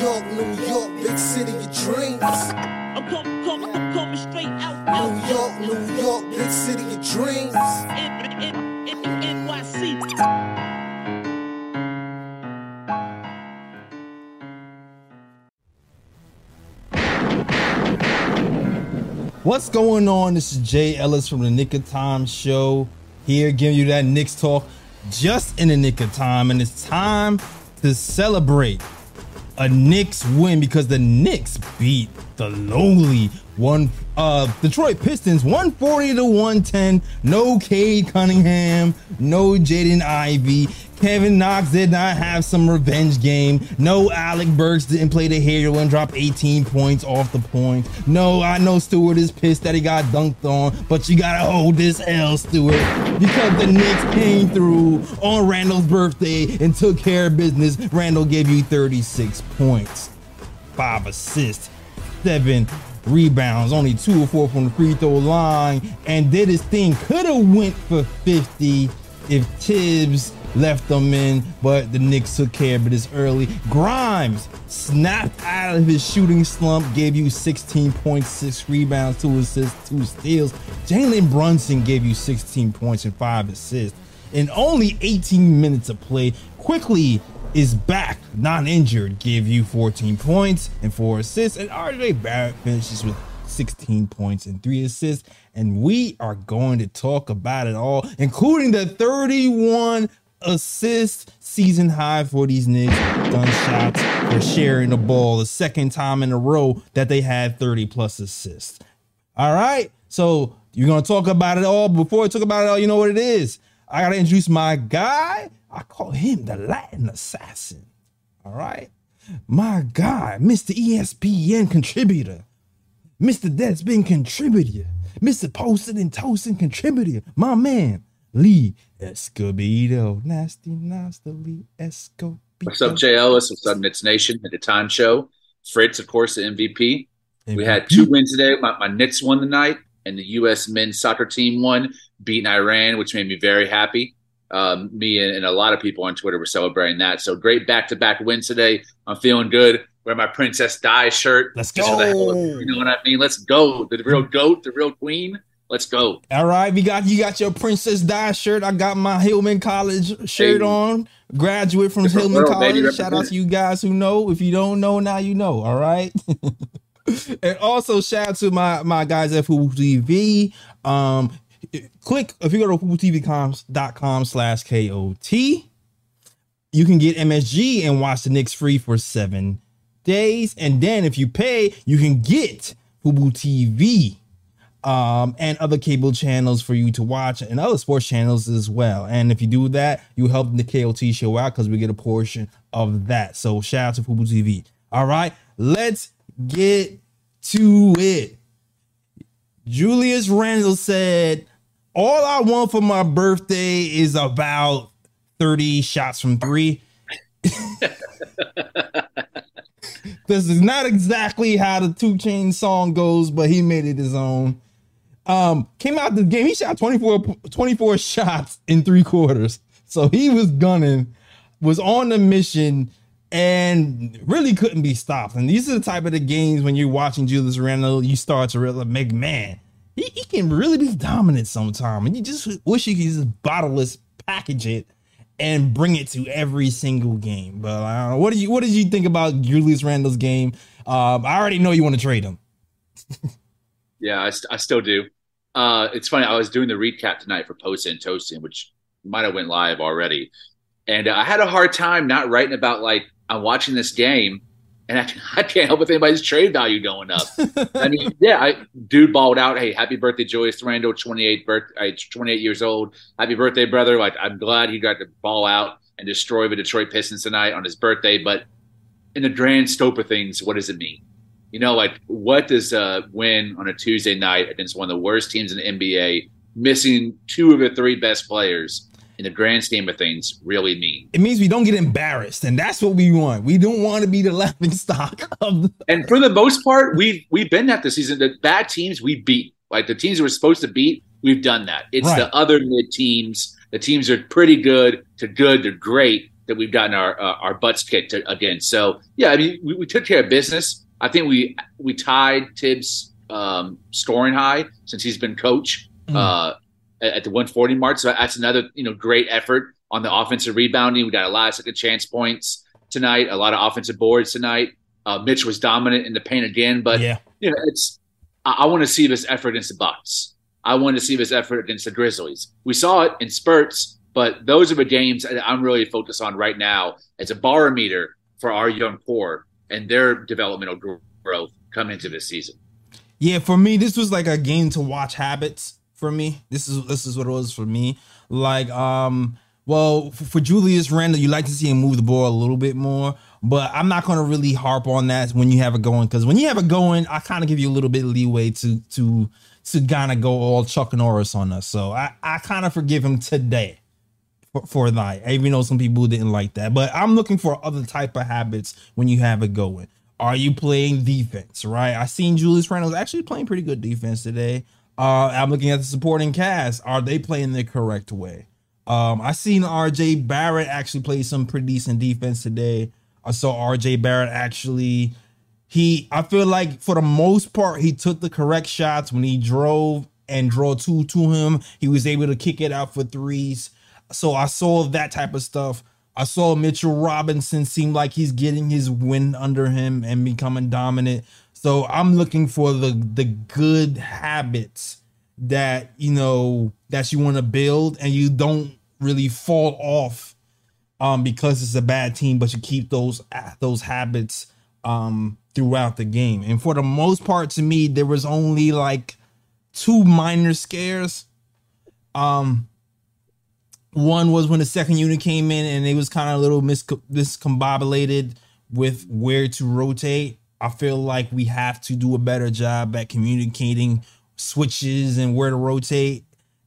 York, New York, big city of dreams. I'm coming, coming, I'm coming straight out, out, New York, New York, big city of dreams. N- N- N- NYC. What's going on? This is Jay Ellis from the Knick of Time Show. Here giving you that Knicks talk just in the nick of time. And it's time to celebrate a Knicks win because the Knicks beat the lowly one uh Detroit Pistons 140 to 110. No Cade Cunningham, no Jaden Ivey. Kevin Knox did not have some revenge game. No Alec Burks didn't play the hero and drop 18 points off the point. No, I know Stewart is pissed that he got dunked on, but you gotta hold this L, Stewart, because the Knicks came through on Randle's birthday and took care of business. Randle gave you 36 points, five assists, seven rebounds, only two or four from the free throw line, and did his thing. Could have went for 50 if Tibbs left them in, but the Knicks took care of it this early. Grimes snapped out of his shooting slump, gave you 16.6 rebounds, two assists, two steals. Jalen Brunson gave you 16 points and five assists. In only 18 minutes of play, Quickley is back, not injured, gave you 14 points and four assists. And RJ Barrett finishes with 16 points and three assists. And we are going to talk about it all, including the 31 assist season high for these Knicks done shots for sharing the ball the second time in a row that they had 30 plus assists. All right. So you're gonna talk about it all. Before I talk about it all, you know what it is. I gotta introduce my guy. I call him the Latin assassin. All right. My guy, Mr. ESPN contributor, Mr. That's been contributor, Mr. Posting and Toasting contributor, my man, Lee Escobedo. Nasty, nasty Escobedo. What's up, Jay Ellis? What's up, Knicks Nation? At the time show, Fritz, of course, the MVP. We had two wins today. My, my Knicks won the night, and the U.S. men's soccer team won, beating Iran, which made me very happy. Um, me and, and a lot of people on Twitter were celebrating that. So great back-to-back wins today. I'm feeling good. Wear my Princess Di shirt. Let's Just for the hell of go. You know what I mean? Let's go. The real goat, the real queen. Let's go. All right, we got you got your Princess Di shirt. I got my Hillman College shirt Hey. on. Graduate from Different Hillman world, baby. College. Shout out to you guys who know. If you don't know, now you know. All right. and also shout out to my my guys at Fubo TV. Um, click if you go to FuboTV.com slash KOT. You can get MSG and watch the Knicks free for seven days. And then if you pay, you can get Fubo TV um, and other cable channels for you to watch and other sports channels as well. And if you do that, you help the KOT show out because we get a portion of that. So shout out to Fubo TV. All right, let's get to it. Julius Randle said, All I want for my birthday is about 30 shots from three. this is not exactly how the 2 Chainz song goes, but he made it his own. Um, came out the game, he shot 24, 24 shots in three quarters. So he was gunning, was on the mission, and really couldn't be stopped. And these are the type of the games when you're watching Julius Randle, you start to really make man, he, he can really be dominant sometime. And you just wish you could just bottle this, package it, and bring it to every single game. But I don't know. What did you what did you think about Julius Randle's game? Um, I already know you want to trade him. Yeah, I, st- I still do. Uh, it's funny. I was doing the recap tonight for Post and Toasting, which might have went live already, and I had a hard time not writing about like I'm watching this game, and I, I can't help with anybody's trade value going up. I mean, yeah, I, dude balled out. Hey, happy birthday, Julius Randle, 28 birth, uh, 28 years old. Happy birthday, brother. Like, I'm glad he got to ball out and destroy the Detroit Pistons tonight on his birthday. But in the grand scope of things, what does it mean? You know, like what does a win on a Tuesday night against one of the worst teams in the NBA, missing two of the three best players in the grand scheme of things, really mean? It means we don't get embarrassed, and that's what we want. We don't want to be the laughing stock of the And for the most part, we've we've been that this season. The bad teams we beat, like the teams we're supposed to beat, we've done that. It's Right. the other mid teams. The teams are pretty good to good. They're great. that we've gotten our uh, our butts kicked again. So yeah, I mean we, we took care of business. I think we we tied Tibbs um, scoring high since he's been coach Mm. uh, at the 140 mark. So that's another you know great effort on the offensive rebounding. We got a lot of second chance points tonight, a lot of offensive boards tonight. Uh, Mitch was dominant in the paint again, but yeah, you know it's I, I want to see this effort against the Bucks. I want to see this effort against the Grizzlies. We saw it in spurts, but those are the games that I'm really focused on right now as a barometer for our young core and their developmental growth come into this season. yeah. For me, this was like a game to watch habits. For me, this is this is what it was for me. Like, um, well, for, Julius Randle, you like to see him move the ball a little bit more, but I'm not to really harp on that when you have it going because when you have it going, I kind of give you a little bit of leeway to to to kind of go all Chuck Norris on us. So I I kind of forgive him today. For, for. Even though some people didn't like that, but I'm looking for other type of habits when you have it going. Are you playing defense? Right. I seen Julius Randle actually playing pretty good defense today. Uh, I'm looking at the supporting cast. Are they playing the correct way? Um, I seen RJ Barrett actually play some pretty decent defense today. I saw RJ Barrett actually. He, I feel like for the most part, he took the correct shots when he drove and draw two to him. He was able to kick it out for threes. So I saw that type of stuff. I saw Mitchell Robinson seem like he's getting his win under him and becoming dominant. So I'm looking for the the good habits that you know that you want to build and you don't really fall off um because it's a bad team but you keep those those habits um throughout the game. And for the most part to me there was only like two minor scares. Um one was when the second unit came in and it was kind of a little mis- miscombobulated with where to rotate. I feel like we have to do a better job at communicating switches and where to rotate.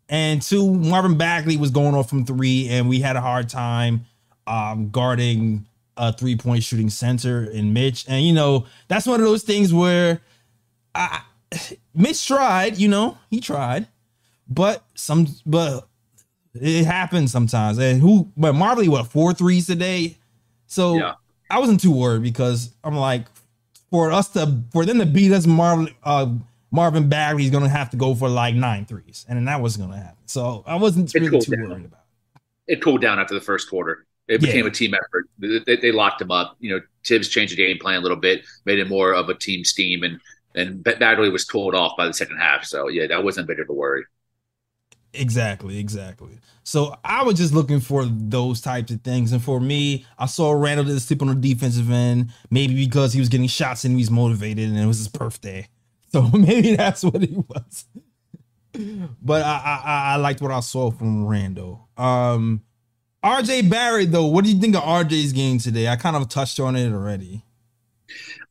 And two, Marvin Bagley was going off from three, and we had a hard time um, guarding a three point shooting center in Mitch. And you know, that's one of those things where I Mitch tried, you know, he tried, but some but it happens sometimes. And who but Marley what four threes today? So Yeah. I wasn't too worried because I'm like for us to for them to beat us Marvin uh Marvin Bagley's gonna have to go for like nine threes. And then that wasn't gonna happen. So I wasn't It really too down. worried about It It cooled down after the first quarter. It Yeah. became a team effort. They, they, they locked him up. You know, Tibbs changed the game plan a little bit, made it more of a team steam, and and Bagley was cooled off by the second half. So yeah, that wasn't a bit of a worry. Exactly, exactly. So I was just looking for those types of things. And for me, I saw Randle did sleep on the defensive end, maybe because he was getting shots and he was motivated and it was his birthday. So maybe that's what he was. but I, I I- I liked what I saw from Randle. Um RJ Barrett though, what do you think of RJ's game today? I kind of touched on it already.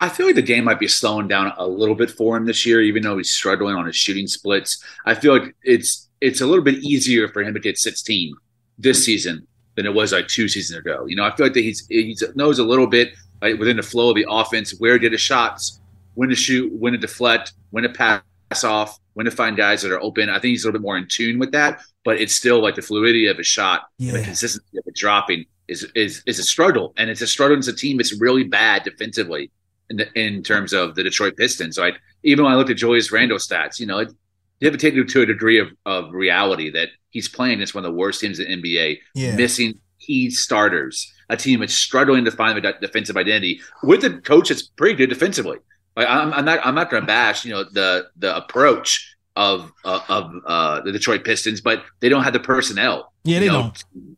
I feel like the game might be slowing down a little bit for him this year, even though he's struggling on his shooting splits. I feel like it's it's a little bit easier for him to get 16 this season than it was like two seasons ago. You know, I feel like that he's he knows a little bit like, within the flow of the offense where to get his shots, when to shoot, when to deflect, when to pass off, when to find guys that are open. I think he's a little bit more in tune with that, but it's still like the fluidity of a shot, and the consistency of it dropping is is is a struggle, and it's a struggle as a team that's really bad defensively in the, in terms of the Detroit Pistons. Like even when I looked at Julius Randle stats, you know, it, you have to take it to a degree of, of reality that he's playing against one of the worst teams in the NBA, Yeah. missing key starters, a team that's struggling to find a defensive identity with a coach that's pretty good defensively. Like I'm, I'm not I'm not going to bash you know the the approach of uh, of uh, the Detroit Pistons, but they don't have the personnel. Yeah, they know, don't.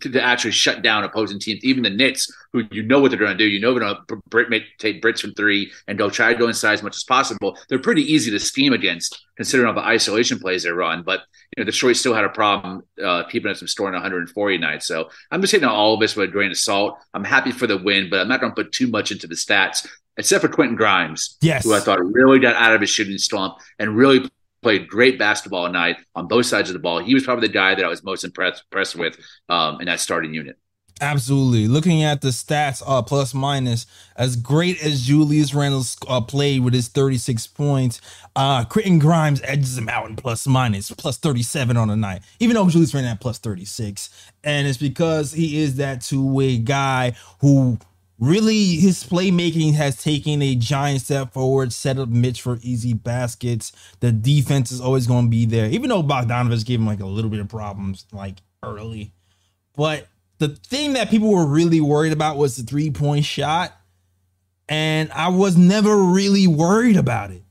To, to actually shut down opposing teams, even the Knicks, who you know what they're going to do. You know they're going to make, take Brits from three and go try to go inside as much as possible. They're pretty easy to scheme against, considering all the isolation plays they run. But you know Detroit still had a problem uh, keeping us from scoring 140 nights. So I'm just taking all of this with a grain of salt. I'm happy for the win, but I'm not going to put too much into the stats, except for Quentin Grimes Yes. who I thought really got out of his shooting slump and really played great basketball tonight on both sides of the ball. He was probably the guy that I was most impressed, impressed with um, in that starting unit. Absolutely. Looking at the stats, uh, plus minus, as great as Julius Randle uh, played with his 36 points, uh, Quentin Grimes edges him out in plus minus, plus 37 on the night, even though Julius Randle at plus 36. And it's because he is that two way guy who really his playmaking has taken a giant step forward, set up Mitch for easy baskets. The defense is always going to be there, even though Bogdanovich gave him like a little bit of problems like early. But the thing that people were really worried about was the three point shot. And I was never really worried about it.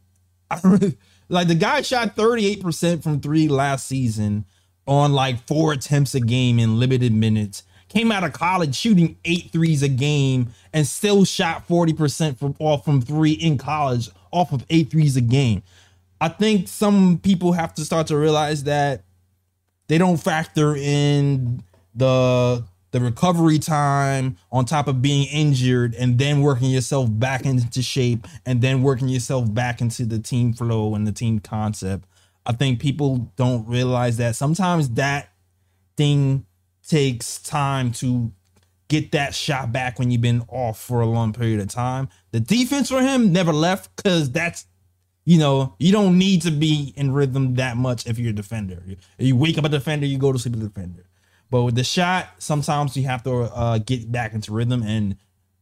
I, like the guy shot 38% from three last season on like four attempts a game in limited minutes. Came out of college shooting eight threes a game and still shot 40% from off from three in college off of eight threes a game. I think some people have to start to realize that they don't factor in the the recovery time on top of being injured and then working yourself back into shape and then working yourself back into the team flow and the team concept. I think people don't realize that sometimes that thing takes time to get that shot back when you've been off for a long period of time. The defense for him never left because that's you know, you don't need to be in rhythm that much if you're a defender. You wake up a defender, you go to sleep a defender. But with the shot, sometimes you have to uh, get back into rhythm, and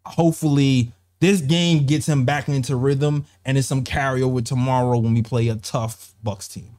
hopefully this game gets him back into rhythm, and it's some carryover tomorrow when we play a tough Bucks team.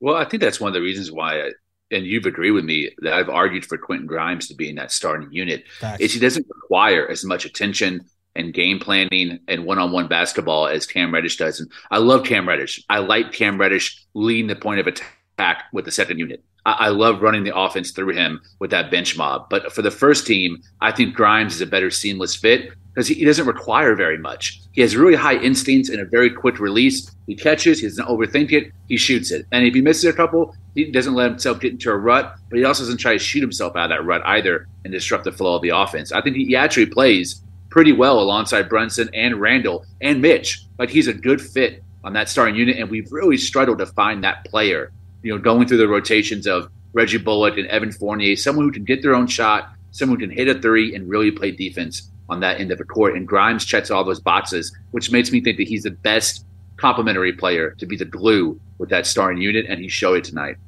Well, I think that's one of the reasons why, and you've agreed with me that I've argued for Quentin Grimes to be in that starting unit. Facts. Is he doesn't require as much attention and game planning and one-on-one basketball as Cam Reddish does. And I love Cam Reddish. I like Cam Reddish leading the point of attack with the second unit. I, love running the offense through him with that bench mob. But for the first team, I think Grimes is a better seamless fit because he doesn't require very much. He has really high instincts and a very quick release. He catches, he doesn't overthink it, he shoots it. And if he misses a couple, he doesn't let himself get into a rut, but he also doesn't try to shoot himself out of that rut either and disrupt the flow of the offense. I think he actually plays pretty well alongside Brunson and Randle and Mitch. Like he's a good fit on that starting unit, and we've really struggled to find that player. You know, going through the rotations of Reggie Bullock and Evan Fournier, someone who can get their own shot, someone who can hit a three and really play defense on that end of the court. And Grimes checks all those boxes, which makes me think that he's the best complementary player to be the glue with that starting unit, and he showed it tonight.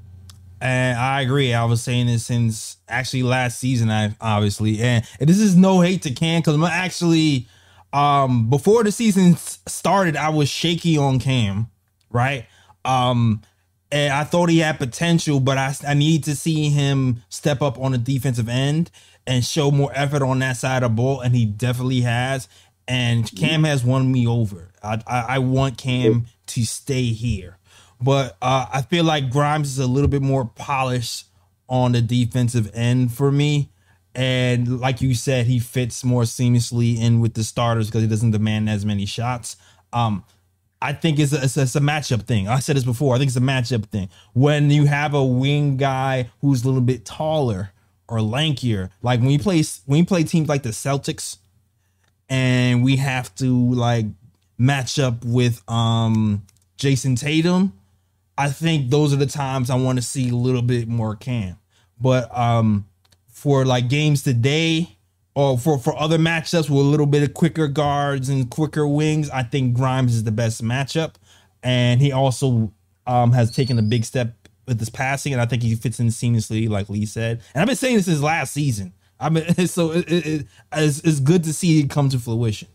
And I agree. I was saying this since actually last season, I obviously, and, this is no hate to Cam because I'm actually, um, before the season started, I was shaky on Cam, right? Um, and I thought he had potential, but I I need to see him step up on the defensive end and show more effort on that side of the ball, and he definitely has. And Cam has won me over. I I, I want Cam to stay here but uh, I feel like Grimes is a little bit more polished on the defensive end for me. And like you said, he fits more seamlessly in with the starters because he doesn't demand as many shots. Um, I think it's a, it's, a, it's a matchup thing. I said this before. I think it's a matchup thing. When you have a wing guy who's a little bit taller or lankier, like when you play when you play teams like the Celtics, and we have to like match up with um Jayson Tatum, I think those are the times I want to see a little bit more Cam. But um for like games today or for for other matchups with a little bit of quicker guards and quicker wings, I think Grimes is the best matchup. And he also um has taken a big step with his passing, and I think he fits in seamlessly, like Lee said. And I've been saying this since last season. I mean, so it, it, it, it's, it's good to see it come to fruition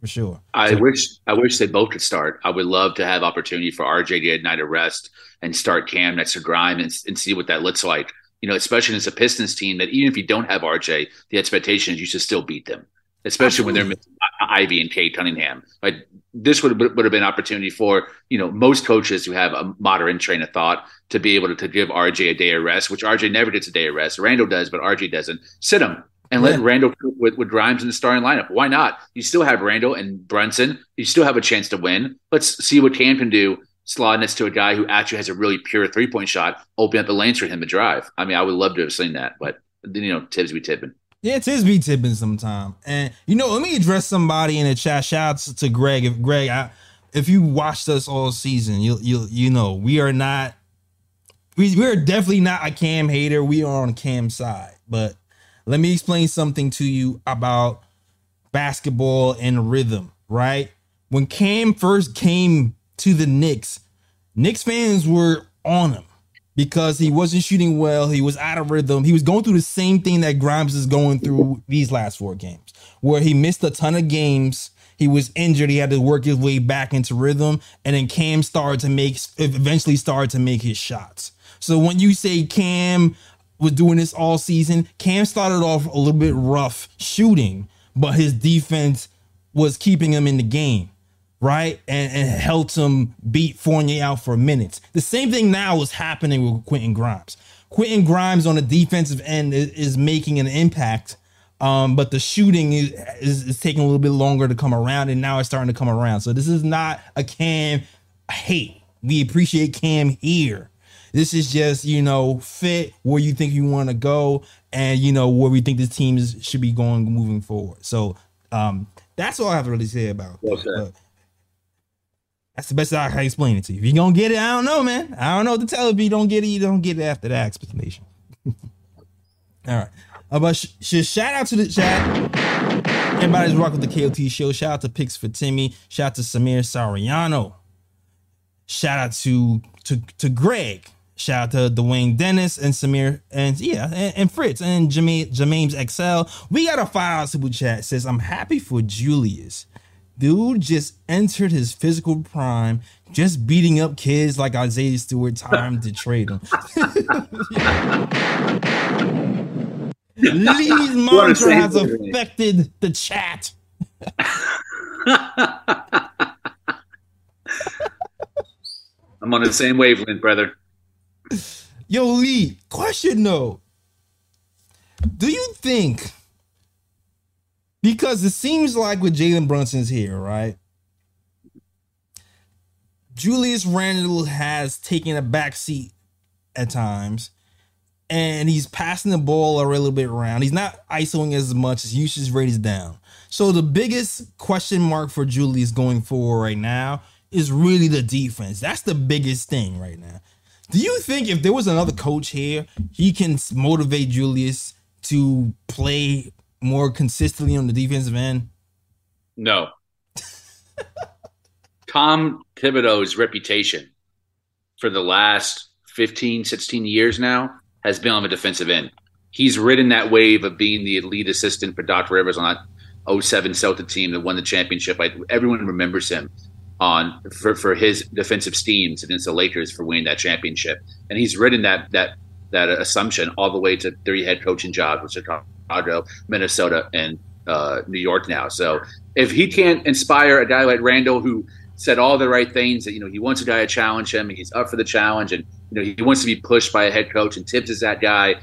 for sure. I So- wish I wish they both could start. I would love to have opportunity for RJ to get a night of rest and start Cam next to Grime and, and see what that looks like. You know, especially as a Pistons team that even if you don't have RJ, the expectation is you should still beat them. Especially when they're missing Ivey and Cade Cunningham. Like this would would have been opportunity for you know most coaches who have a modern train of thought to be able to, to give RJ a day of rest, which RJ never gets a day of rest. Randle does, but RJ doesn't. Sit him and let Randle cook with, with Grimes in the starting lineup. Why not? You still have Randle and Brunson. You still have a chance to win. Let's see what Cam can do. Slide next to a guy who actually has a really pure three point shot, open up the lanes for him to drive. I mean, I would love to have seen that, but you know, Tibbs be tipping. Yeah, his be tipping sometime. And you know, let me address somebody in the chat. Shouts to Greg. If Greg, I, if you watched us all season, you you you know we are not. We we're definitely not a Cam hater. We are on Cam's side, but let me explain something to you about basketball and rhythm, right? When Cam first came to the Knicks, Knicks fans were on him because he wasn't shooting well. He was out of rhythm. He was going through the same thing that Grimes is going through these last four games, where he missed a ton of games. He was injured. He had to work his way back into rhythm, and then Cam started to make, eventually started to make his shots. So when you say Cam was doing this all season, Cam started off a little bit rough shooting, but his defense was keeping him in the game right? And, and helped him beat Fournier out for minutes. The same thing now is happening with Quentin Grimes. Quentin Grimes on the defensive end is, is making an impact, um, but the shooting is, is, is taking a little bit longer to come around, and now it's starting to come around. So this is not a Cam hate. We appreciate Cam here. This is just you know fit where you think you want to go, and you know where we think this team is, should be going moving forward. So um, that's all I have to really say about. Well that. said. But that's the best I can explain it to you. If you're gonna get it, I don't know, man. I don't know what to tell you. If you don't get it, you don't get it after that explanation. All right. Uh, but sh- sh- shout out to the chat. Everybody's rocking the KOT show. Shout out to Picks for Timmy. Shout out to Samir Sariano. Shout out to to to Greg. Shout out to Dwayne Dennis and Samir and yeah and, and Fritz and Jermaine Jermaine's XL. We got a dollar super chat. Says I'm happy for Julius. Dude just entered his physical prime, just beating up kids like Isaiah Stewart. Time to trade him. Lee's mantra has affected the chat. I'm on the same wavelength, brother. Yo, Lee, question though. Do you think because it seems like with Jalen Brunson's here, right? Julius Randle has taken a back seat at times, and he's passing the ball a little bit around. He's not isoing as much. His usage rate is down. So the biggest question mark for Julius going forward right now is really the defense. That's the biggest thing right now. Do you think if there was another coach here, he can motivate Julius to play more consistently on the defensive end? No. Tom Thibodeau's reputation for the last 15, 16 years now has been on the defensive end. He's ridden that wave of being the elite assistant for Doc Rivers on that 07 Celtic team that won the championship. Like everyone remembers him on for, for his defensive schemes against the Lakers for winning that championship. And he's ridden that that that assumption all the way to three head coaching jobs with Chicago, Minnesota, and uh, New York now. So if he can't inspire a guy like Randle who said all the right things that you know he wants a guy to challenge him and he's up for the challenge and you know he wants to be pushed by a head coach and Tibbs is that guy.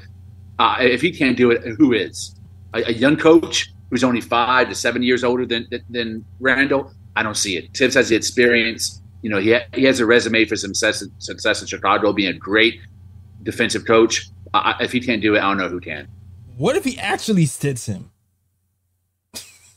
Uh, if he can't do it, who is a, a young coach who's only five to seven years older than than Randle? I don't see it. Tibbs has the experience. You know he ha- he has a resume for success success in Chicago, being a great defensive coach. Uh, if he can't do it, I don't know who can. What if he actually sits him?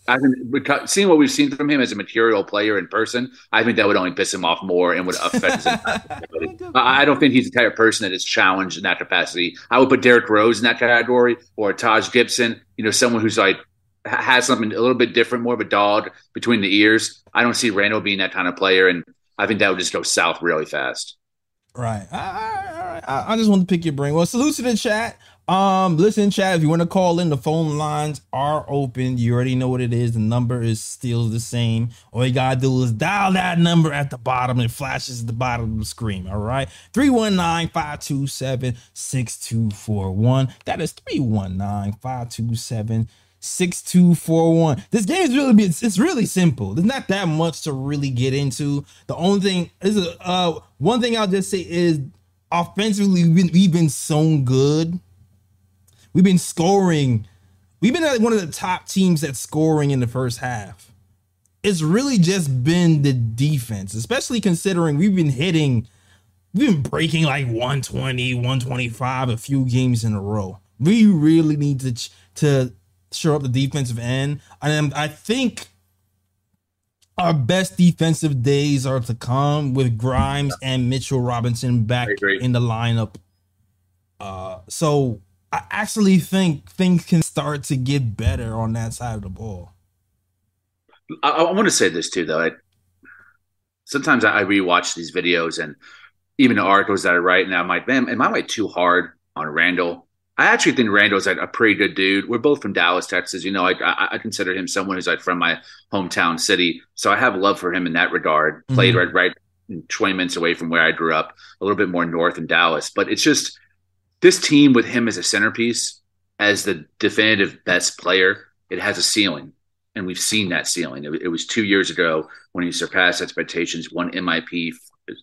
I think because seeing what we've seen from him as a material player in person, I think that would only piss him off more and would affect his. I I don't think he's the type of person that is challenged in that capacity. I would put Derrick Rose in that category or Taj Gibson, you know, someone who's like has something a little bit different, more of a dog between the ears. I don't see Randle being that kind of player, and I think that would just go south really fast. Right. I, I. I, I just want to pick your brain. Well, salute to the chat. Um, listen, chat. If you want to call in, the phone lines are open. You already know what it is. The number is still the same. All you gotta do is dial that number at the bottom. It flashes at the bottom of the screen. All right. 319-527-6241. That is 319-527-6241. This game is really it's, it's really simple. There's not that much to really get into. The only thing is uh one thing I'll just say is offensively we've been, we've been so good. We've been scoring. We've been like one of the top teams at scoring in the first half. It's really just been the defense, especially considering we've been hitting, we've been breaking like 120, 125 a few games in a row. We really need to to shore up the defensive end. And I think our best defensive days are to come with Grimes and Mitchell Robinson back in the lineup. Uh, so I actually think things can start to get better on that side of the ball. I, I want to say this too, though. I, sometimes I, I rewatch these videos and even the articles that I write, and I'm like, man, am I like too hard on Randle? I actually think Randle's like a pretty good dude. We're both from Dallas, Texas. You know, I, I, I consider him someone who's like from my hometown city, so I have love for him in that regard. Played mm-hmm. right, right, 20 minutes away from where I grew up, a little bit more north in Dallas. But it's just this team with him as a centerpiece, as the definitive best player, it has a ceiling, and we've seen that ceiling. It, it was two years ago when he surpassed expectations, won MIP,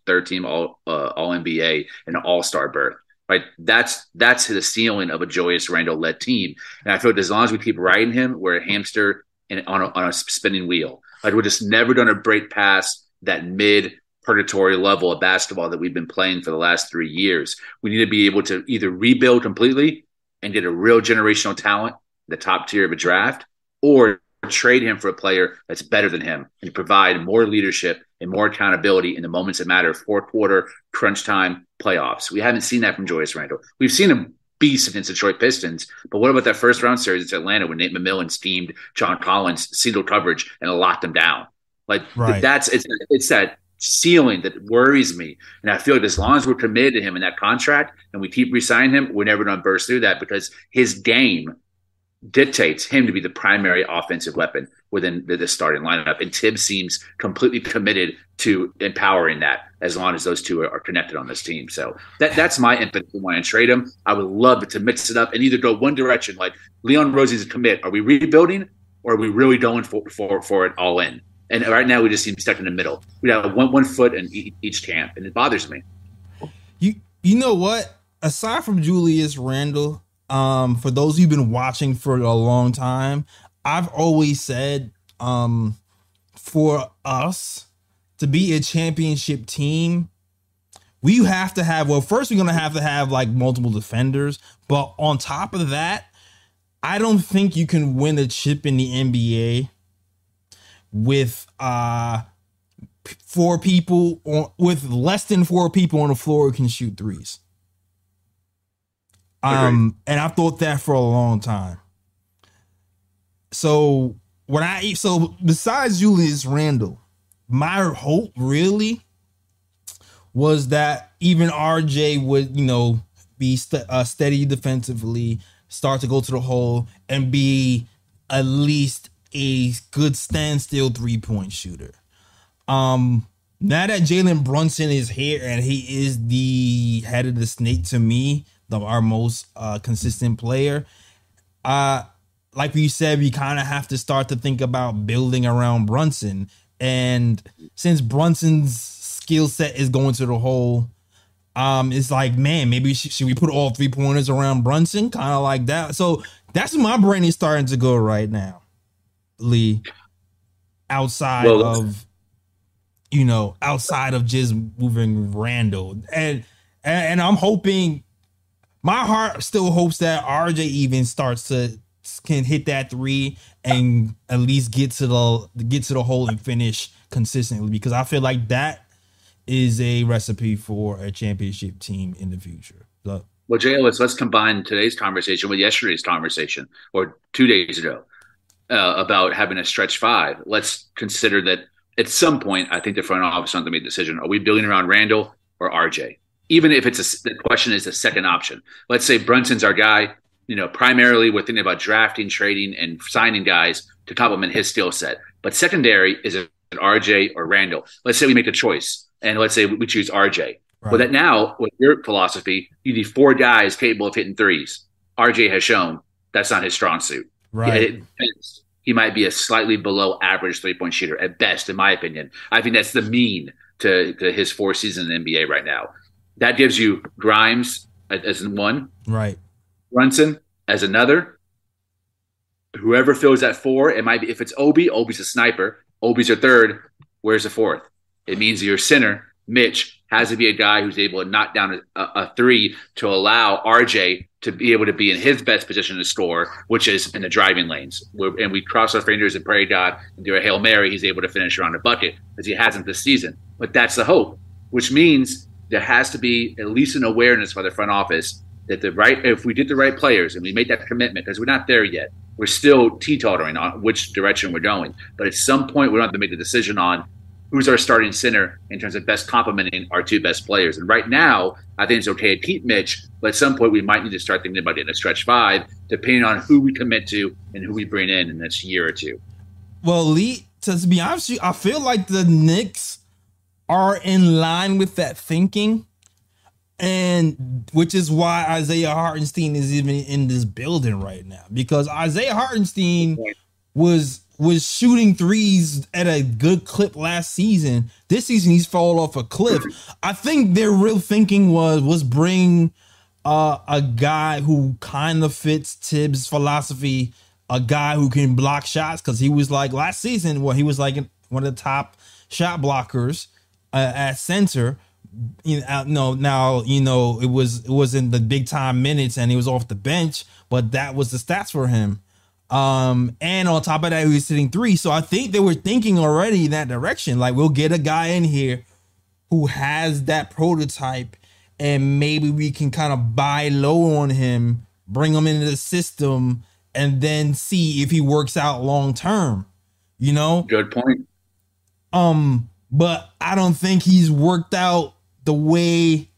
third team All uh, All NBA, and All Star berth. Right, that's that's the ceiling of a Julius Randle led team, and I feel like as long as we keep riding him, we're a hamster on a, on a spinning wheel. Like we're just never going to break past that mid purgatory level of basketball that we've been playing for the last three years. We need to be able to either rebuild completely and get a real generational talent, the top tier of a draft, or trade him for a player that's better than him and provide more leadership and more accountability in the moments that matter fourth quarter, crunch time, playoffs. We haven't seen that from Julius Randle. We've seen him beast against the Detroit Pistons, but what about that first round series in Atlanta when Nate McMillan steamed John Collins single coverage and locked him down? Like Right. that's it's it's that ceiling that worries me. And I feel like as long as we're committed to him in that contract and we keep resigning him, we're never going to burst through that because his game dictates him to be the primary offensive weapon within the, the starting lineup. And Tibbs seems completely committed to empowering that as long as those two are, are connected on this team. So that that's my impetus to want to trade him. I would love to mix it up and either go one direction, like Leon Rosie's a commit. Are we rebuilding or are we really going for, for, for it all in? And right now we just seem stuck in the middle. We have one, one foot in each camp, and it bothers me. You you know what? Aside from Julius Randle, um, for those who've been watching for a long time, I've always said, um, for us to be a championship team, we have to have well, first we're gonna have to have like multiple defenders, but on top of that, I don't think you can win a chip in the NBA with uh four people on with less than four people on the floor who can shoot threes. Um, and I've thought that for a long time. So when I so besides Julius Randle, my hope really was that even RJ would, you know, be st- uh, steady defensively, start to go to the hole, and be at least a good standstill three point shooter. Um, now that Jalen Brunson is here and he is the head of the snake to me, the our most uh, consistent player. Uh, like we said, we kind of have to start to think about building around Brunson. And since Brunson's skill set is going to the hole, um, it's like, man, maybe sh- should we put all three pointers around Brunson, kind of like that. So that's my brain is starting to go right now. Outside Well, of, you know, outside of just moving Randle, and and, and I'm hoping, my heart still hopes that RJ even starts to can hit that three and at least get to the get to the hole and finish consistently because I feel like that is a recipe for a championship team in the future. So, Well, Jay Ellis, let's combine today's conversation with yesterday's conversation or two days ago uh, about having a stretch five. Let's consider that at some point, I think the front office wants to make a decision. Are we building around Randle or RJ? Even if it's a, the question is the second option. Let's say Brunson's our guy. You know, primarily we're thinking about drafting, trading, and signing guys to complement his skill set. But secondary is it RJ or Randle? Let's say we make a choice, and let's say we choose RJ. Well, that now, with your philosophy, you need four guys capable of hitting threes. RJ has shown that's not his strong suit. Right. Best, he might be a slightly below average three point shooter at best, in my opinion. I think that's the mean to, to his four seasons in the NBA right now. That gives you Grimes as one, right. Brunson as another. Whoever fills that four, it might be if it's Obi, Obi's a sniper. Obi's your third. Where's the fourth? It means your center, Mitch, has to be a guy who's able to knock down a, a three to allow RJ to be able to be in his best position to score, which is in the driving lanes. We're, and we cross our fingers and pray God and do a Hail Mary, he's able to finish around the bucket as he hasn't this season. But that's the hope, which means there has to be at least an awareness by the front office that the right if we did the right players and we made that commitment because we're not there yet. We're still teetotering on which direction we're going. But at some point, we don't have to make the decision on who's our starting center in terms of best complementing our two best players. And right now, I think it's okay to keep Mitch, but at some point we might need to start thinking about getting a stretch five, depending on who we commit to and who we bring in in this year or two. Well, Lee, to be honest with you, I feel like the Knicks are in line with that thinking. And which is why Isaiah Hartenstein is even in this building right now. Because Isaiah Hartenstein was was shooting threes at a good clip last season. This season he's fallen off a cliff. I think their real thinking was was bring uh, a guy who kind of fits Tibbs' philosophy, a guy who can block shots because he was like last season, well, he was like one of the top shot blockers uh, at center. You know, no, now you know it was it wasn't the big time minutes and he was off the bench, but that was the stats for him. Um, and on top of that, he was sitting three. So I think they were thinking already in that direction. Like we'll get a guy in here who has that prototype, and maybe we can kind of buy low on him, bring him into the system, and then see if he works out long term. You know? Good point. Um, but I don't think he's worked out the way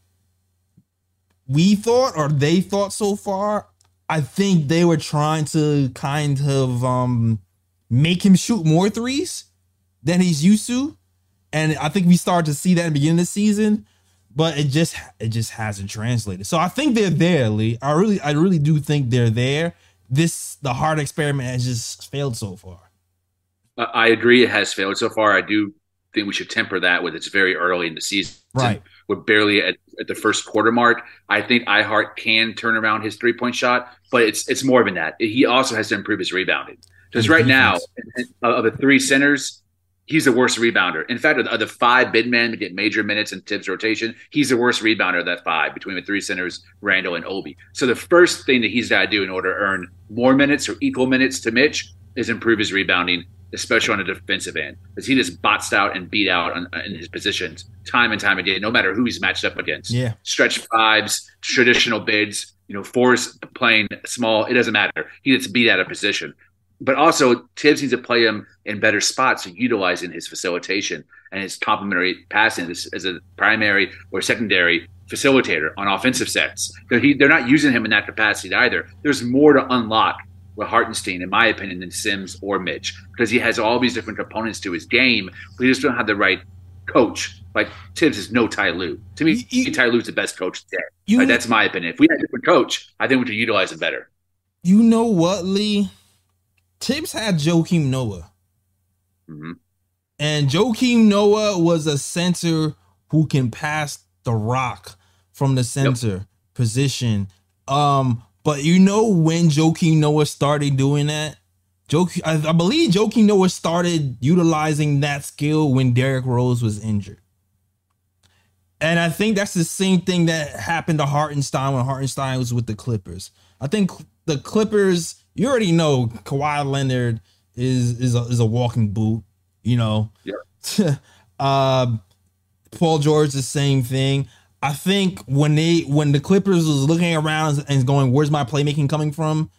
we thought or they thought so far. I think they were trying to kind of um make him shoot more threes than he's used to. And I think we started to see that in the beginning of the season, but it just it just hasn't translated. So I think they're there, Lee. I really I really do think they're there. This the hard experiment has just failed so far. I agree it has failed so far. I do think we should temper that with it's very early in the season. Right. We're barely at, at the first quarter mark. I think iHeart can turn around his three point shot, but it's it's more than that. He also has to improve his rebounding. Because right now, uh, of the three centers, he's the worst rebounder. In fact, of the five big men to get major minutes in Tibbs rotation, he's the worst rebounder of that five between the three centers, Randle and Obi. So the first thing that he's got to do in order to earn more minutes or equal minutes to Mitch is improve his rebounding especially on the defensive end, because he just boxed out and beat out on, in his positions time and time again, no matter who he's matched up against. Yeah. Stretch fives, traditional bids, you know, fours playing small, it doesn't matter. He gets beat out of position. But also, Tibbs needs to play him in better spots, utilizing his facilitation and his complementary passing as, as a primary or secondary facilitator on offensive sets. They're, he, they're not using him in that capacity either. There's more to unlock with Hartenstein, in my opinion, than Sims or Mitch because he has all these different components to his game, but he just don't have the right coach. Like Tibbs is no Ty Lue. To me, You- Ty Lue's the best coach today. You- Like, that's my opinion. If we had a different coach, I think we could utilize him better. You know what, Lee? Tibbs had Joakim Noah. Mhm. And Joakim Noah was a center who can pass the rock from the center position. Um, but you know when Joakim Noah started doing that? Joakim, I, I believe Joakim Noah started utilizing that skill when Derrick Rose was injured. And I think that's the same thing that happened to Hartenstein when Hartenstein was with the Clippers. I think the Clippers, you already know Kawhi Leonard is is a, is a walking boot, you know. Yeah. uh, Paul George the same thing. I think when they when the Clippers was looking around and going, "Where's my playmaking coming from?"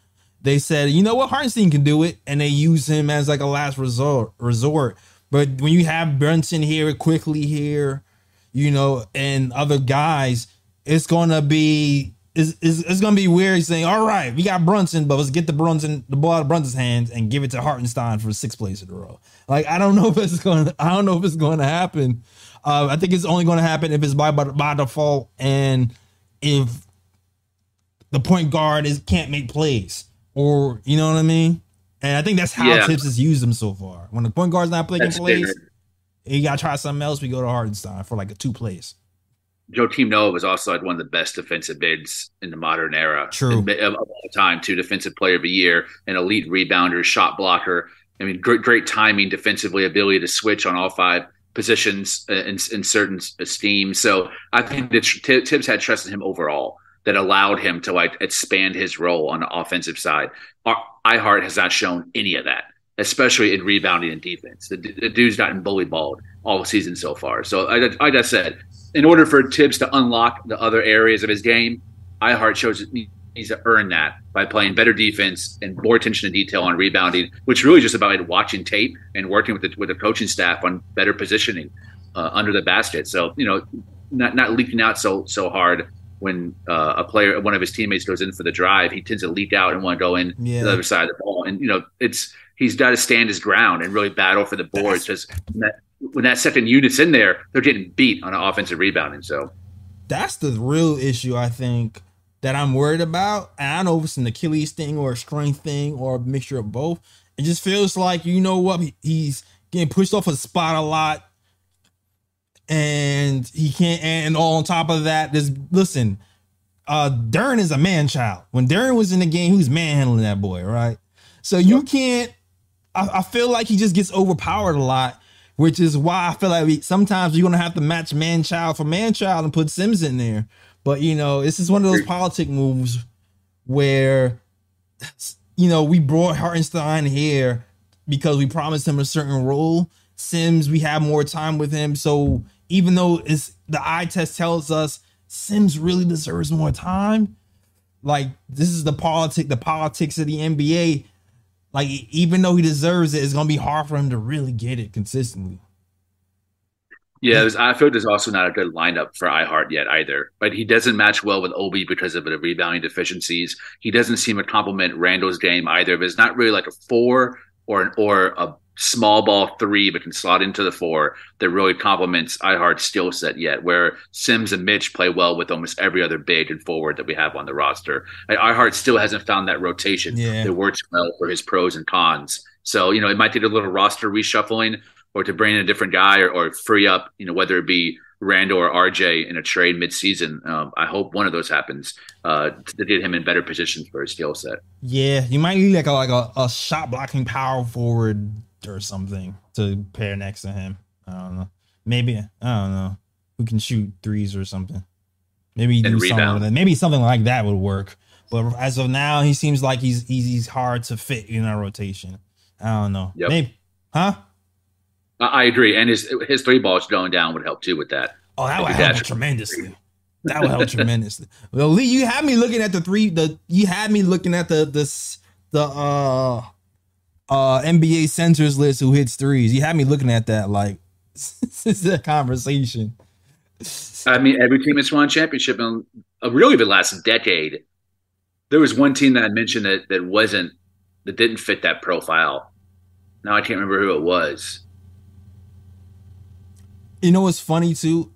They said, "You know what, Hartenstein can do it," and they use him as like a last resort. Resort, but when you have Brunson here, Quickley here, you know, and other guys, it's gonna be it's, it's, it's gonna be weird saying, "All right, we got Brunson, but let's get the Brunson the ball out of Brunson's hands and give it to Hartenstein for six plays in a row." Like I don't know if it's gonna I don't know if it's to happen. Uh, I think it's only going to happen if it's by, by by default and if the point guard is can't make plays or you know what I mean. And I think that's how Yeah. Tips has used them so far. When the point guard's not making plays, you gotta try something else. We go to Hartenstein for like a two plays. Joakim Noah was also like one of the best defensive bids in the modern era. True. Of of all time, too. Defensive player of the year, an elite rebounder, shot blocker. I mean, great, great timing defensively, ability to switch on all five positions uh, in, in certain esteem. So I think that Tibbs had trust in him overall that allowed him to like expand his role on the offensive side. Our, iHeart has not shown any of that, especially in rebounding and defense. The, the dude's gotten bully balled all season so far. So I, like I said, in order for Tibbs to unlock the other areas of his game, iHeart shows needs to earn that by playing better defense and more attention to detail on rebounding, which really just about watching tape and working with the with the coaching staff on better positioning uh, under the basket. So you know, not not leaking out so so hard when uh, a player, one of his teammates goes in for the drive, he tends to leak out and want to go in Yeah. the other side of the ball. And you know, it's he's got to stand his ground and really battle for the boards. Because when when that second unit's in there, they're getting beat on offensive rebounding. So That's the real issue I think that I'm worried about. And I don't know if it's an Achilles thing or a strength thing or a mixture of both. It just feels like you know what he's getting pushed off a spot a lot, and he can't. And all on top of that, there's listen. Uh, Duren is a man child. When Duren was in the game, he was manhandling that boy, right? So you can't. I, I feel like he just gets overpowered a lot, which is why I feel like we, sometimes you're gonna have to match man child for man child and put Sims in there. But you know, this is one of those politic moves where you know we brought Hartenstein here because we promised him a certain role. Sims, we have more time with him, so even though it's the eye test tells us Sims really deserves more time, like this is the politic, the politics of the NBA. Like even though he deserves it, it's gonna be hard for him to really get it consistently. Yeah, there's, I feel there's also not a good lineup for iHeart yet either. But he doesn't match well with Obi because of the rebounding deficiencies. He doesn't seem to complement Randle's game either. But it's not really like a four or an or a small ball three, but can slot into the four that really complements iHeart's skill set yet. Where Sims and Mitch play well with almost every other big and forward that we have on the roster. IHeart still hasn't found that rotation Yeah. that works well for his pros and cons. So you know, it might take a little roster reshuffling or to bring in a different guy or, or free up, you know, whether it be Randle or RJ in a trade midseason. Um, I hope one of those happens uh, to get him in better positions for his skill set. Yeah, you might need like a like a, a shot blocking power forward or something to pair next to him. I don't know. Maybe I don't know. Who can shoot threes or something. Maybe do something like that. Maybe something like that would work. But as of now, he seems like he's he's, he's hard to fit in our rotation. I don't know. Yep. Maybe, huh? I, agree, and his his three balls going down would help too with that. Oh, that would help tremendously. That would help tremendously. Well, Lee, you had me looking at the three. The you had me looking at the this the uh uh NBA centers list who hits threes. You had me looking at that like this is a conversation. I mean, every team that's won a championship in uh, really the last decade. There was one team that I mentioned that that wasn't that didn't fit that profile. Now I can't remember who it was. You know what's funny too?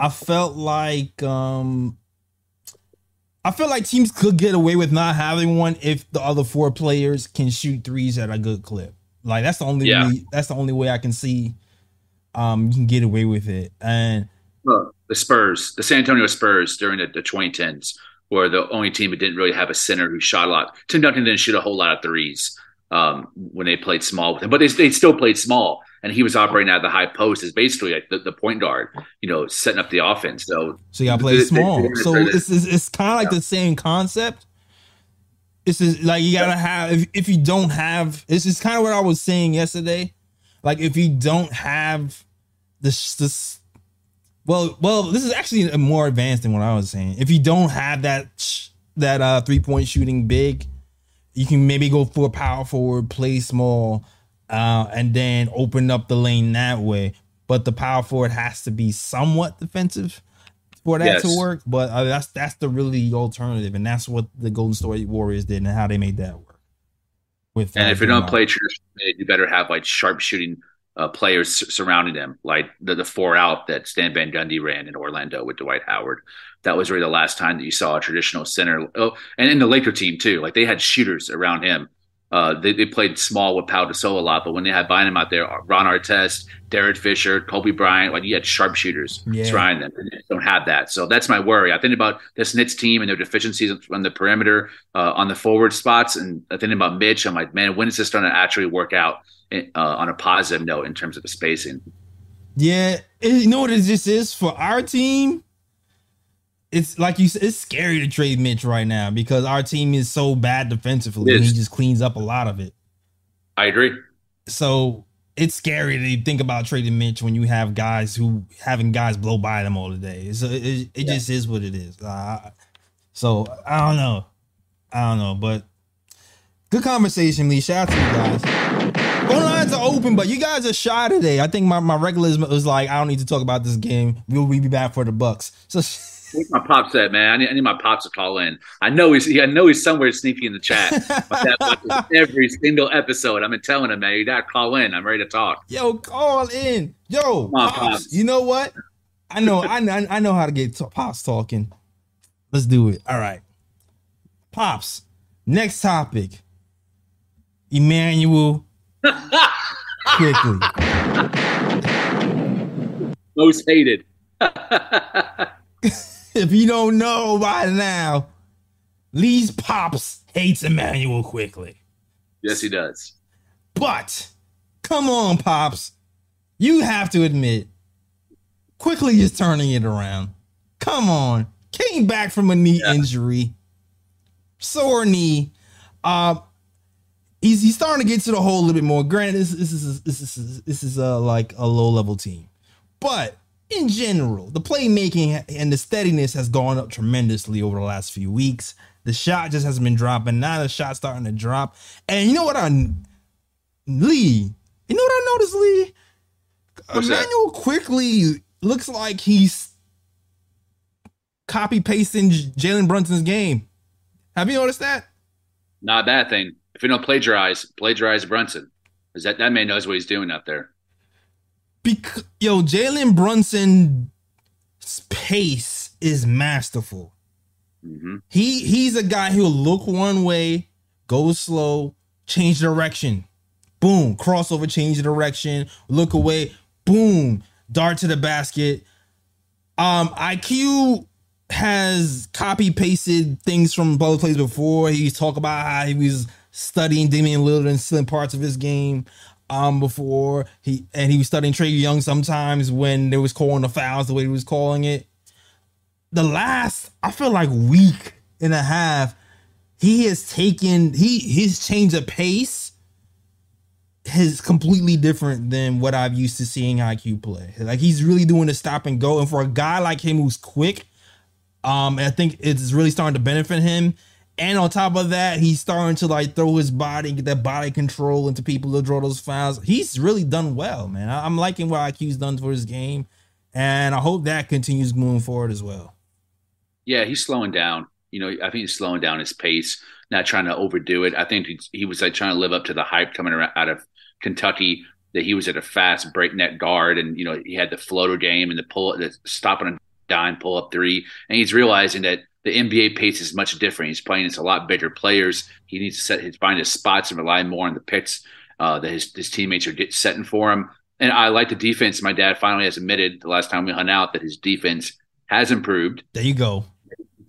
I felt like um I feel like teams could get away with not having one if the other four players can shoot threes at a good clip. Like that's the only Yeah. way that's the only way I can see um you can get away with it. And the Spurs, the San Antonio Spurs during the, the 2010s, were the only team that didn't really have a center who shot a lot. Tim Duncan didn't shoot a whole lot of threes um, when they played small with him, but they, they still played small. And he was operating out of the high post as basically like the, the point guard, you know, setting up the offense. So So you gotta play They- they- small. So it's it's, it's kind of like the same concept. It's just like you gotta have if, if you don't have it's just kind of what I was saying yesterday. Like if you don't have this this well well this is actually more advanced than what I was saying. If you don't have that that uh three point shooting big, you can maybe go for a power forward, play small, uh, and then open up the lane that way. But the power forward has to be somewhat defensive for that Yes. to work. But uh, that's that's the really alternative, and that's what the Golden State Warriors did and how they made that work. With And uh, if you don't play traditional you better have like sharp shooting uh, players surrounding them, like the, the four out that Stan Van Gundy ran in Orlando with Dwight Howard. That was really the last time that you saw a traditional center. Oh, and in the Laker team too, like they had shooters around him. Uh, they, they played small with Pau Gasol a lot, but when they had Bynum out there, Ron Artest, Derek Fisher, Kobe Bryant, like you had sharp shooters Yeah. surrounding them. And they don't have that, so that's my worry. I think about this Knicks team and their deficiencies on the perimeter, uh, on the forward spots, and I think about Mitch. I'm like, man, when is this going to actually work out uh, on a positive note in terms of the spacing? Yeah, you know what this is for our team. It's like you said, it's scary to trade Mitch right now because our team is so bad defensively. And he just cleans up a lot of it. I agree. So it's scary to think about trading Mitch when you have guys who having guys blow by them all the day. So it, it, it Yeah. just is what it is. Uh, So I don't know. I don't know, but good conversation, Lee. Shout out to you guys. Phone lines are open, but you guys are shy today. I think my, my regulars was like, I don't need to talk about this game. Will We'll be back for the Bucks. So Where's my pops at, man? I need, I need my pops to call in. I know he's I know he's somewhere sneaky in the chat. My dad watches every single episode. I've been telling him, man, you gotta call in. I'm ready to talk. yo, call in. Yo, on, pops, Pops. you know what? I know, I know, I know how to get pops talking. Let's do it. All right, pops. Next topic. Emmanuel quickly. Most hated. If you don't know by now, Lee's pops hates Immanuel Quickley. yes, he does. But come on, pops. You have to admit, Quickley is turning it around. Come on. Came back from a knee Yeah. injury. Sore knee. Uh he's he's starting to get to the hole a little bit more. Granted, this, this is this is this is uh like a low level team. But in general, the playmaking and the steadiness has gone up tremendously over the last few weeks. The shot just hasn't been dropping. Now the shot's starting to drop. And you know what I Lee, you know what I noticed, Lee? What's that? Immanuel Quickley looks like he's copy pasting Jalen Brunson's game. Have you noticed that? Not a bad thing. If you don't plagiarize, plagiarize Brunson. Because that, that man knows what he's doing out there. Because yo, Jalen Brunson's pace is masterful. hmm He he's a guy who'll look one way, go slow, change direction. Boom, crossover, change direction, look away, boom, dart to the basket. Um, IQ has copy pasted things from other plays before. He's talked about how he was studying Damian Lillard and certain parts of his game um before he and he was studying Trae Young sometimes when they was calling the fouls the way he was calling it. The last, I feel like week and a half, he has taken he his change of pace is completely different than what I've used to seeing IQ play. Like he's really doing the stop and go, and for a guy like him who's quick, um, I think it's really starting to benefit him. And on top of that, he's starting to like throw his body, and get that body control into people to draw those fouls. He's really done well, man. I'm liking what IQ's done for his game, and I hope that continues moving forward as well. Yeah, he's slowing down. You know, I think he's slowing down his pace, not trying to overdo it. I think he was like trying to live up to the hype coming out of Kentucky that he was at a fast breakneck guard, and you know he had the floater game and the pull, the stop a dime, pull up three, and he's realizing that the NBA pace is much different. He's playing against a lot bigger players. He needs to set his find his spots and rely more on the picks uh, that his, his teammates are get, setting for him. And I like the defense. My dad finally has admitted the last time we hung out that his defense has improved There you go.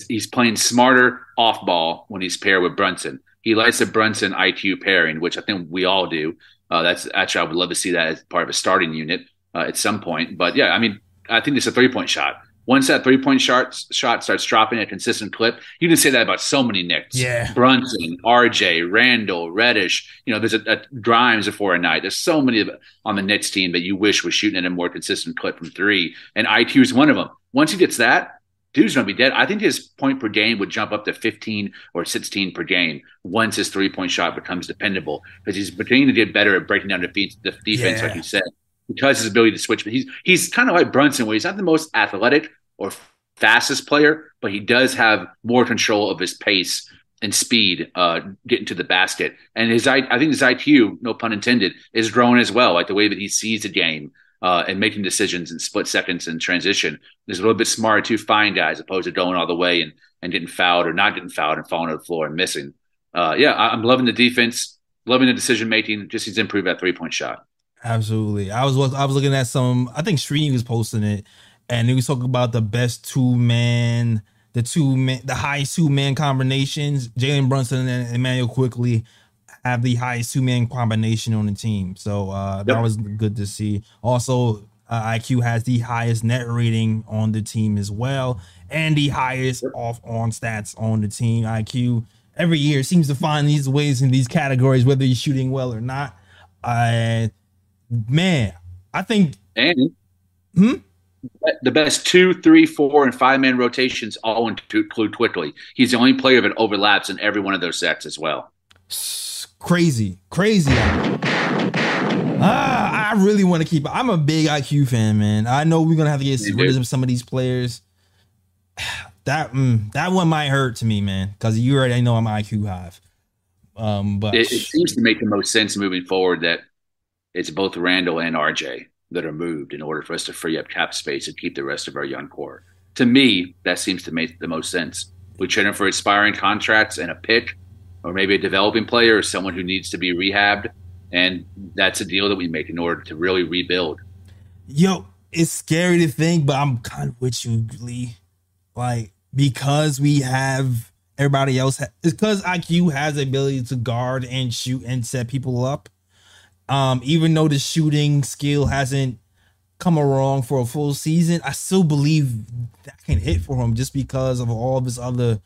he's playing smarter off ball when he's paired with Brunson. He likes the Brunson IQ pairing, which I think we all do. Uh, that's actually I would love to see that as part of a starting unit uh, at some point. But yeah, I mean, I think it's a three point shot. Once that three point shot shot starts dropping at a consistent clip, you can say that about so many Knicks. Yeah. Brunson, RJ, Randle, Reddish. You know, there's a, a Grimes before a night. There's so many on the Knicks team that you wish was shooting at a more consistent clip from three, and IQ is one of them. Once he gets that, dude's gonna be dead. I think his point per game would jump up to 15 or 16 per game once his three point shot becomes dependable because he's beginning to get better at breaking down defense, the defense, Yeah. like you said, because his ability to switch. But he's he's kind of like Brunson, where he's not the most athletic or fastest player, but he does have more control of his pace and speed uh, getting to the basket. And his I, I think his IQ, no pun intended, is growing as well, like the way that he sees the game. Uh, and making decisions in split seconds and transition is a little bit smarter to find guys opposed to going all the way and, and getting fouled or not getting fouled and falling to the floor and missing. Uh, yeah, I, I'm loving the defense, loving the decision making. Just needs to improve that three point shot. Absolutely. I was I was looking at some. I think Srini was posting it, and he was talking about the best two man, the two man, the highest two man combinations. Jalen Brunson and Immanuel Quickley have the highest two man combination on the team. So uh, that was good to see. Also, uh, IQ has the highest net rating on the team as well, and the highest off on stats on the team. IQ every year seems to find these ways in these categories, whether he's shooting well or not. Uh, man, I think And Hmm? The best two, three, four, and five man rotations all include Quickley. He's the only player that overlaps in every one of those sets as well. Crazy, crazy. Ah, I really want to keep. I'm a big IQ fan, man. I know we're gonna have to get Me rid too. of some of these players. That mm, that one might hurt to me, man, because you already know I'm IQ hive. Um, but It, it seems to make the most sense moving forward that it's both Randle and RJ that are moved in order for us to free up cap space and keep the rest of our young core. To me, that seems to make the most sense. We trade them for expiring contracts and a pick, or maybe a developing player or someone who needs to be rehabbed. And that's a deal that we make in order to really rebuild. yo, it's scary to think, but I'm kind of with you, Lee. Like because we have everybody else, ha- it's because IQ has the ability to guard and shoot and set people up. Um, even though the shooting skill hasn't come along for a full season, I still believe that can hit for him just because of all of his other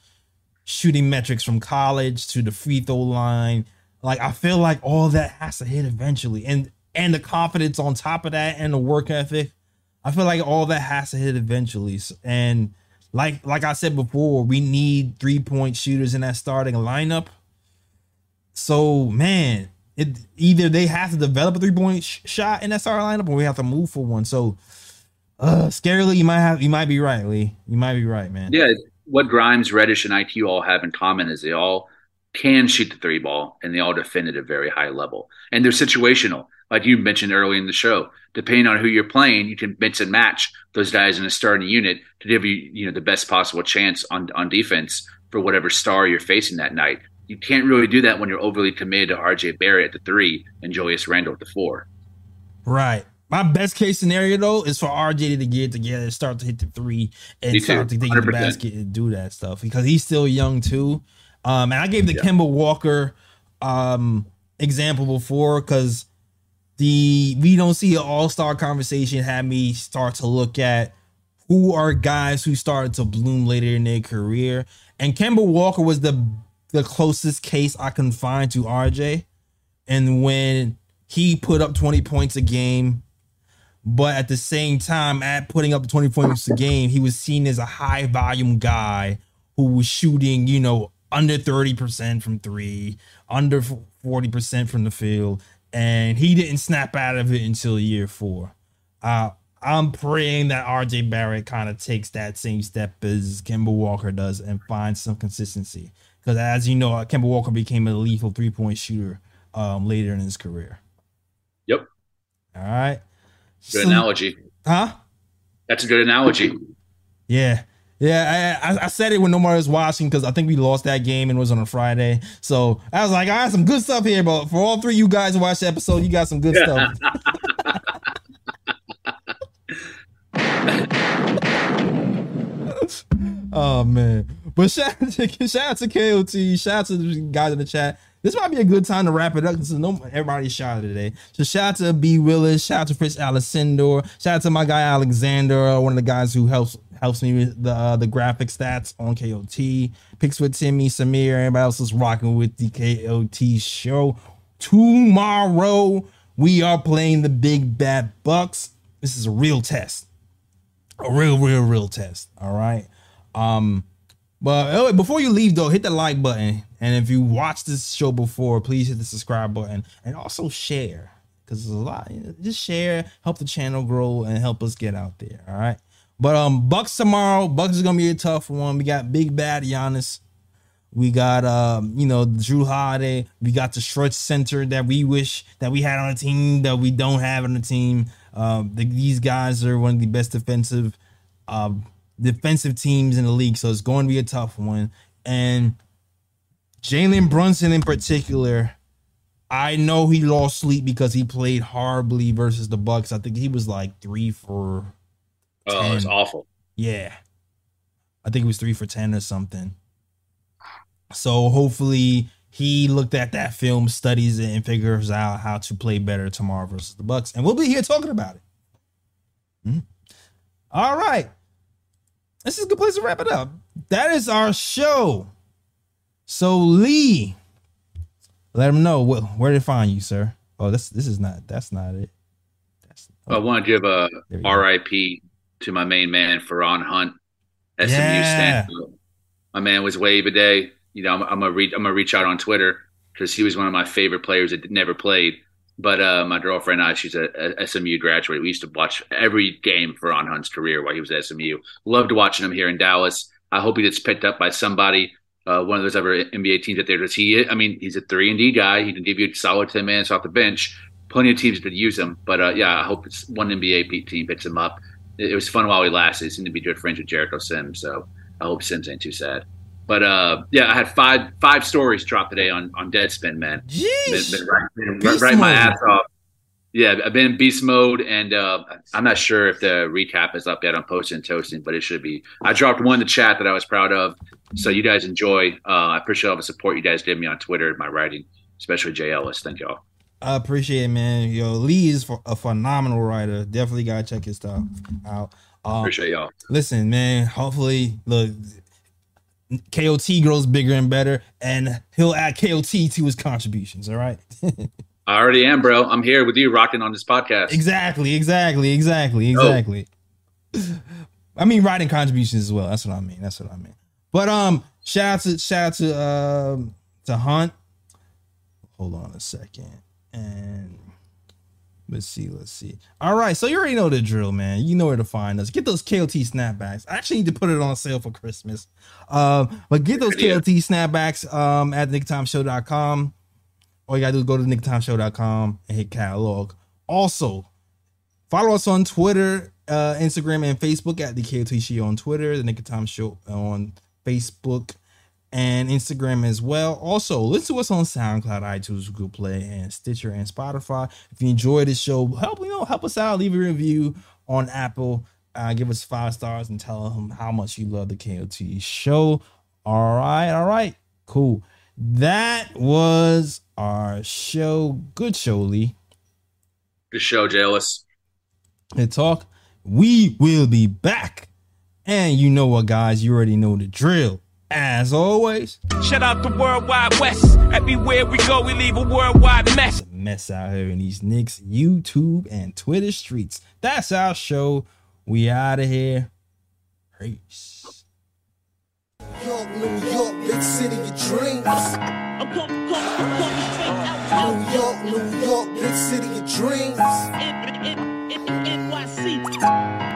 shooting metrics from college to the free throw line. Like I feel like all that has to hit eventually, and and the confidence on top of that, and the work ethic. I feel like all that has to hit eventually. And like like I said before, we need three point shooters in that starting lineup. So man, it either they have to develop a three point sh- shot in that starting lineup, or we have to move for one. So, uh, scarily, you might have you might be right, Lee. You might be right, man. Yeah, what Grimes, Reddish, and IQ all have in common is they all can shoot the three ball and they all defend at a very high level. And they're situational, like you mentioned early in the show. Depending on who you're playing, you can mix and match those guys in a starting unit to give you, you know, the best possible chance on on defense for whatever star you're facing that night. You can't really do that when you're overly committed to RJ Barrett at the three and Julius Randle at the four. Right. My best case scenario though is for RJ to get together, start to hit the three, and start to get the basket and do that stuff because he's still young too. Um, and I gave the Yeah. Kemba Walker um example before because the we don't see an all star conversation had me start to look at who are guys who started to bloom later in their career, and Kemba Walker was the the closest case I can find to RJ. And when he put up 20 points a game, but at the same time, at putting up 20 points a game, he was seen as a high volume guy who was shooting, you know, under 30% from three, under 40% from the field. And he didn't snap out of it until year four. Uh, I'm praying that RJ Barrett kind of takes that same step as Kemba Walker does and finds some consistency. Because as you know, Kemba Walker became a lethal three point shooter um, later in his career. Yep. All right. Good So- analogy. Huh? That's a good analogy. Yeah. Yeah, I, I, I said it when nobody was watching because I think we lost that game and it was on a Friday. So I was like, I got some good stuff here, but for all three of you guys who watched the episode, you got some good stuff. oh man. But shout out to shout out to KOT, shout out to the guys in the chat. This might be a good time to wrap it up because no everybody shot today. So shout out to B Willis, shout out to Chris Alessandro, shout out to my guy Alexander, one of the guys who helps helps me with the uh, the graphic stats on KOT. Picks with Timmy, Samir, everybody else is rocking with the KOT show. Tomorrow we are playing the Big Bad Bucks. This is a real test a real, real, real test. All right. Um, but oh, before you leave though, hit the like button. And if you watched this show before, please hit the subscribe button and also share. Because there's a lot. Just share, help the channel grow and help us get out there. All right. But um Bucks tomorrow. Bucks is gonna be a tough one. We got big bad Giannis. We got um, you know, Jrue Holiday. We got the stretch center that we wish that we had on the team that we don't have on the team. Um, the, these guys are one of the best defensive um defensive teams in the league, so it's going to be a tough one. And Jalen Brunson in particular, I know he lost sleep because he played horribly versus the Bucks. I think he was like three for Oh, it's awful. yeah. I think it was three for 10 or something. So hopefully he looked at that film, studies it, and figures out how to play better tomorrow versus the Bucks. And we'll be here talking about it. Hmm. All right. This is a good place to wrap it up. That is our show. So Lee, let them know what, where to find you, sir. Oh, this this is not that's not it. That's I want to give a There we go. RIP to my main man, Feron Hunt, SMU Yeah. stand. My man was wave a day. You know, I'm, I'm gonna reach. I'm gonna reach out on Twitter because he was one of my favorite players that never played. But uh, my girlfriend and I, she's a, a SMU graduate. We used to watch every game for on Hunt's career while he was at SMU. Loved watching him here in Dallas. I hope he gets picked up by somebody, uh, one of those other NBA teams out there. Does he? I mean, he's a three and D guy. He can give you a solid ten minutes off the bench. Plenty of teams could use him. But uh, yeah, I hope it's one NBA team picks him up. It, it was fun while he lasted. He seemed to be good friends with Jericho Sims, so I hope Sims ain't too sad. But uh, yeah, I had five five stories dropped today on on Deadspin, man Jeez. been, been writing my ass off. Yeah, I've been in beast mode, and uh, I'm not sure if the recap is up yet on posting and toasting, but it should be. I dropped one in the chat that I was proud of, so you guys enjoy. Uh, I appreciate all the support you guys give me on Twitter and my writing, especially Jay Ellis. Thank y'all. I appreciate it, man. Yo, Lee is a phenomenal writer. Definitely gotta check his stuff out. Um, Appreciate y'all. listen, man. Hopefully, look, KOT grows bigger and better, and he'll add KOT to his contributions. All right. I already am, bro. I'm here with you, rocking on this podcast. exactly. Exactly. Exactly. Oh. Exactly. I mean, writing contributions as well. That's what I mean. That's what I mean. But um, shout out to shout out to um to Hunt. Hold on a second, and let's see, let's see. All right, so you already know the drill, man. You know where to find us. Get those KOT snapbacks. I actually need to put it on sale for Christmas. Um, but get those. KOT snapbacks um at nicktimeshow.com. All you gotta do is go to nicktimeshow.com and hit catalog. Also, follow us on Twitter, uh, Instagram, and Facebook at the KOT Show on Twitter, the Nick Time Show on Facebook and Instagram as well. Also, listen to us on SoundCloud, iTunes, Google Play, and Stitcher and Spotify. If you enjoy the show, help you know, help us out. Leave a review on Apple. Uh, give us five stars and tell them how much you love the KOT show. All right, all right, cool. That was our show. Good show, Lee. Good show, Ellis. and talk. We will be back. And you know what, guys? You already know the drill. As always, Shout out the Worldwide West. Everywhere we go, we leave a worldwide mess. mess out here in these Knicks YouTube and Twitter streets. That's our show. We out of here. Peace. York, New York, big city of dreams. I'm coming, coming, I'm coming straight out, out. New York, New York, big city of dreams. NYC.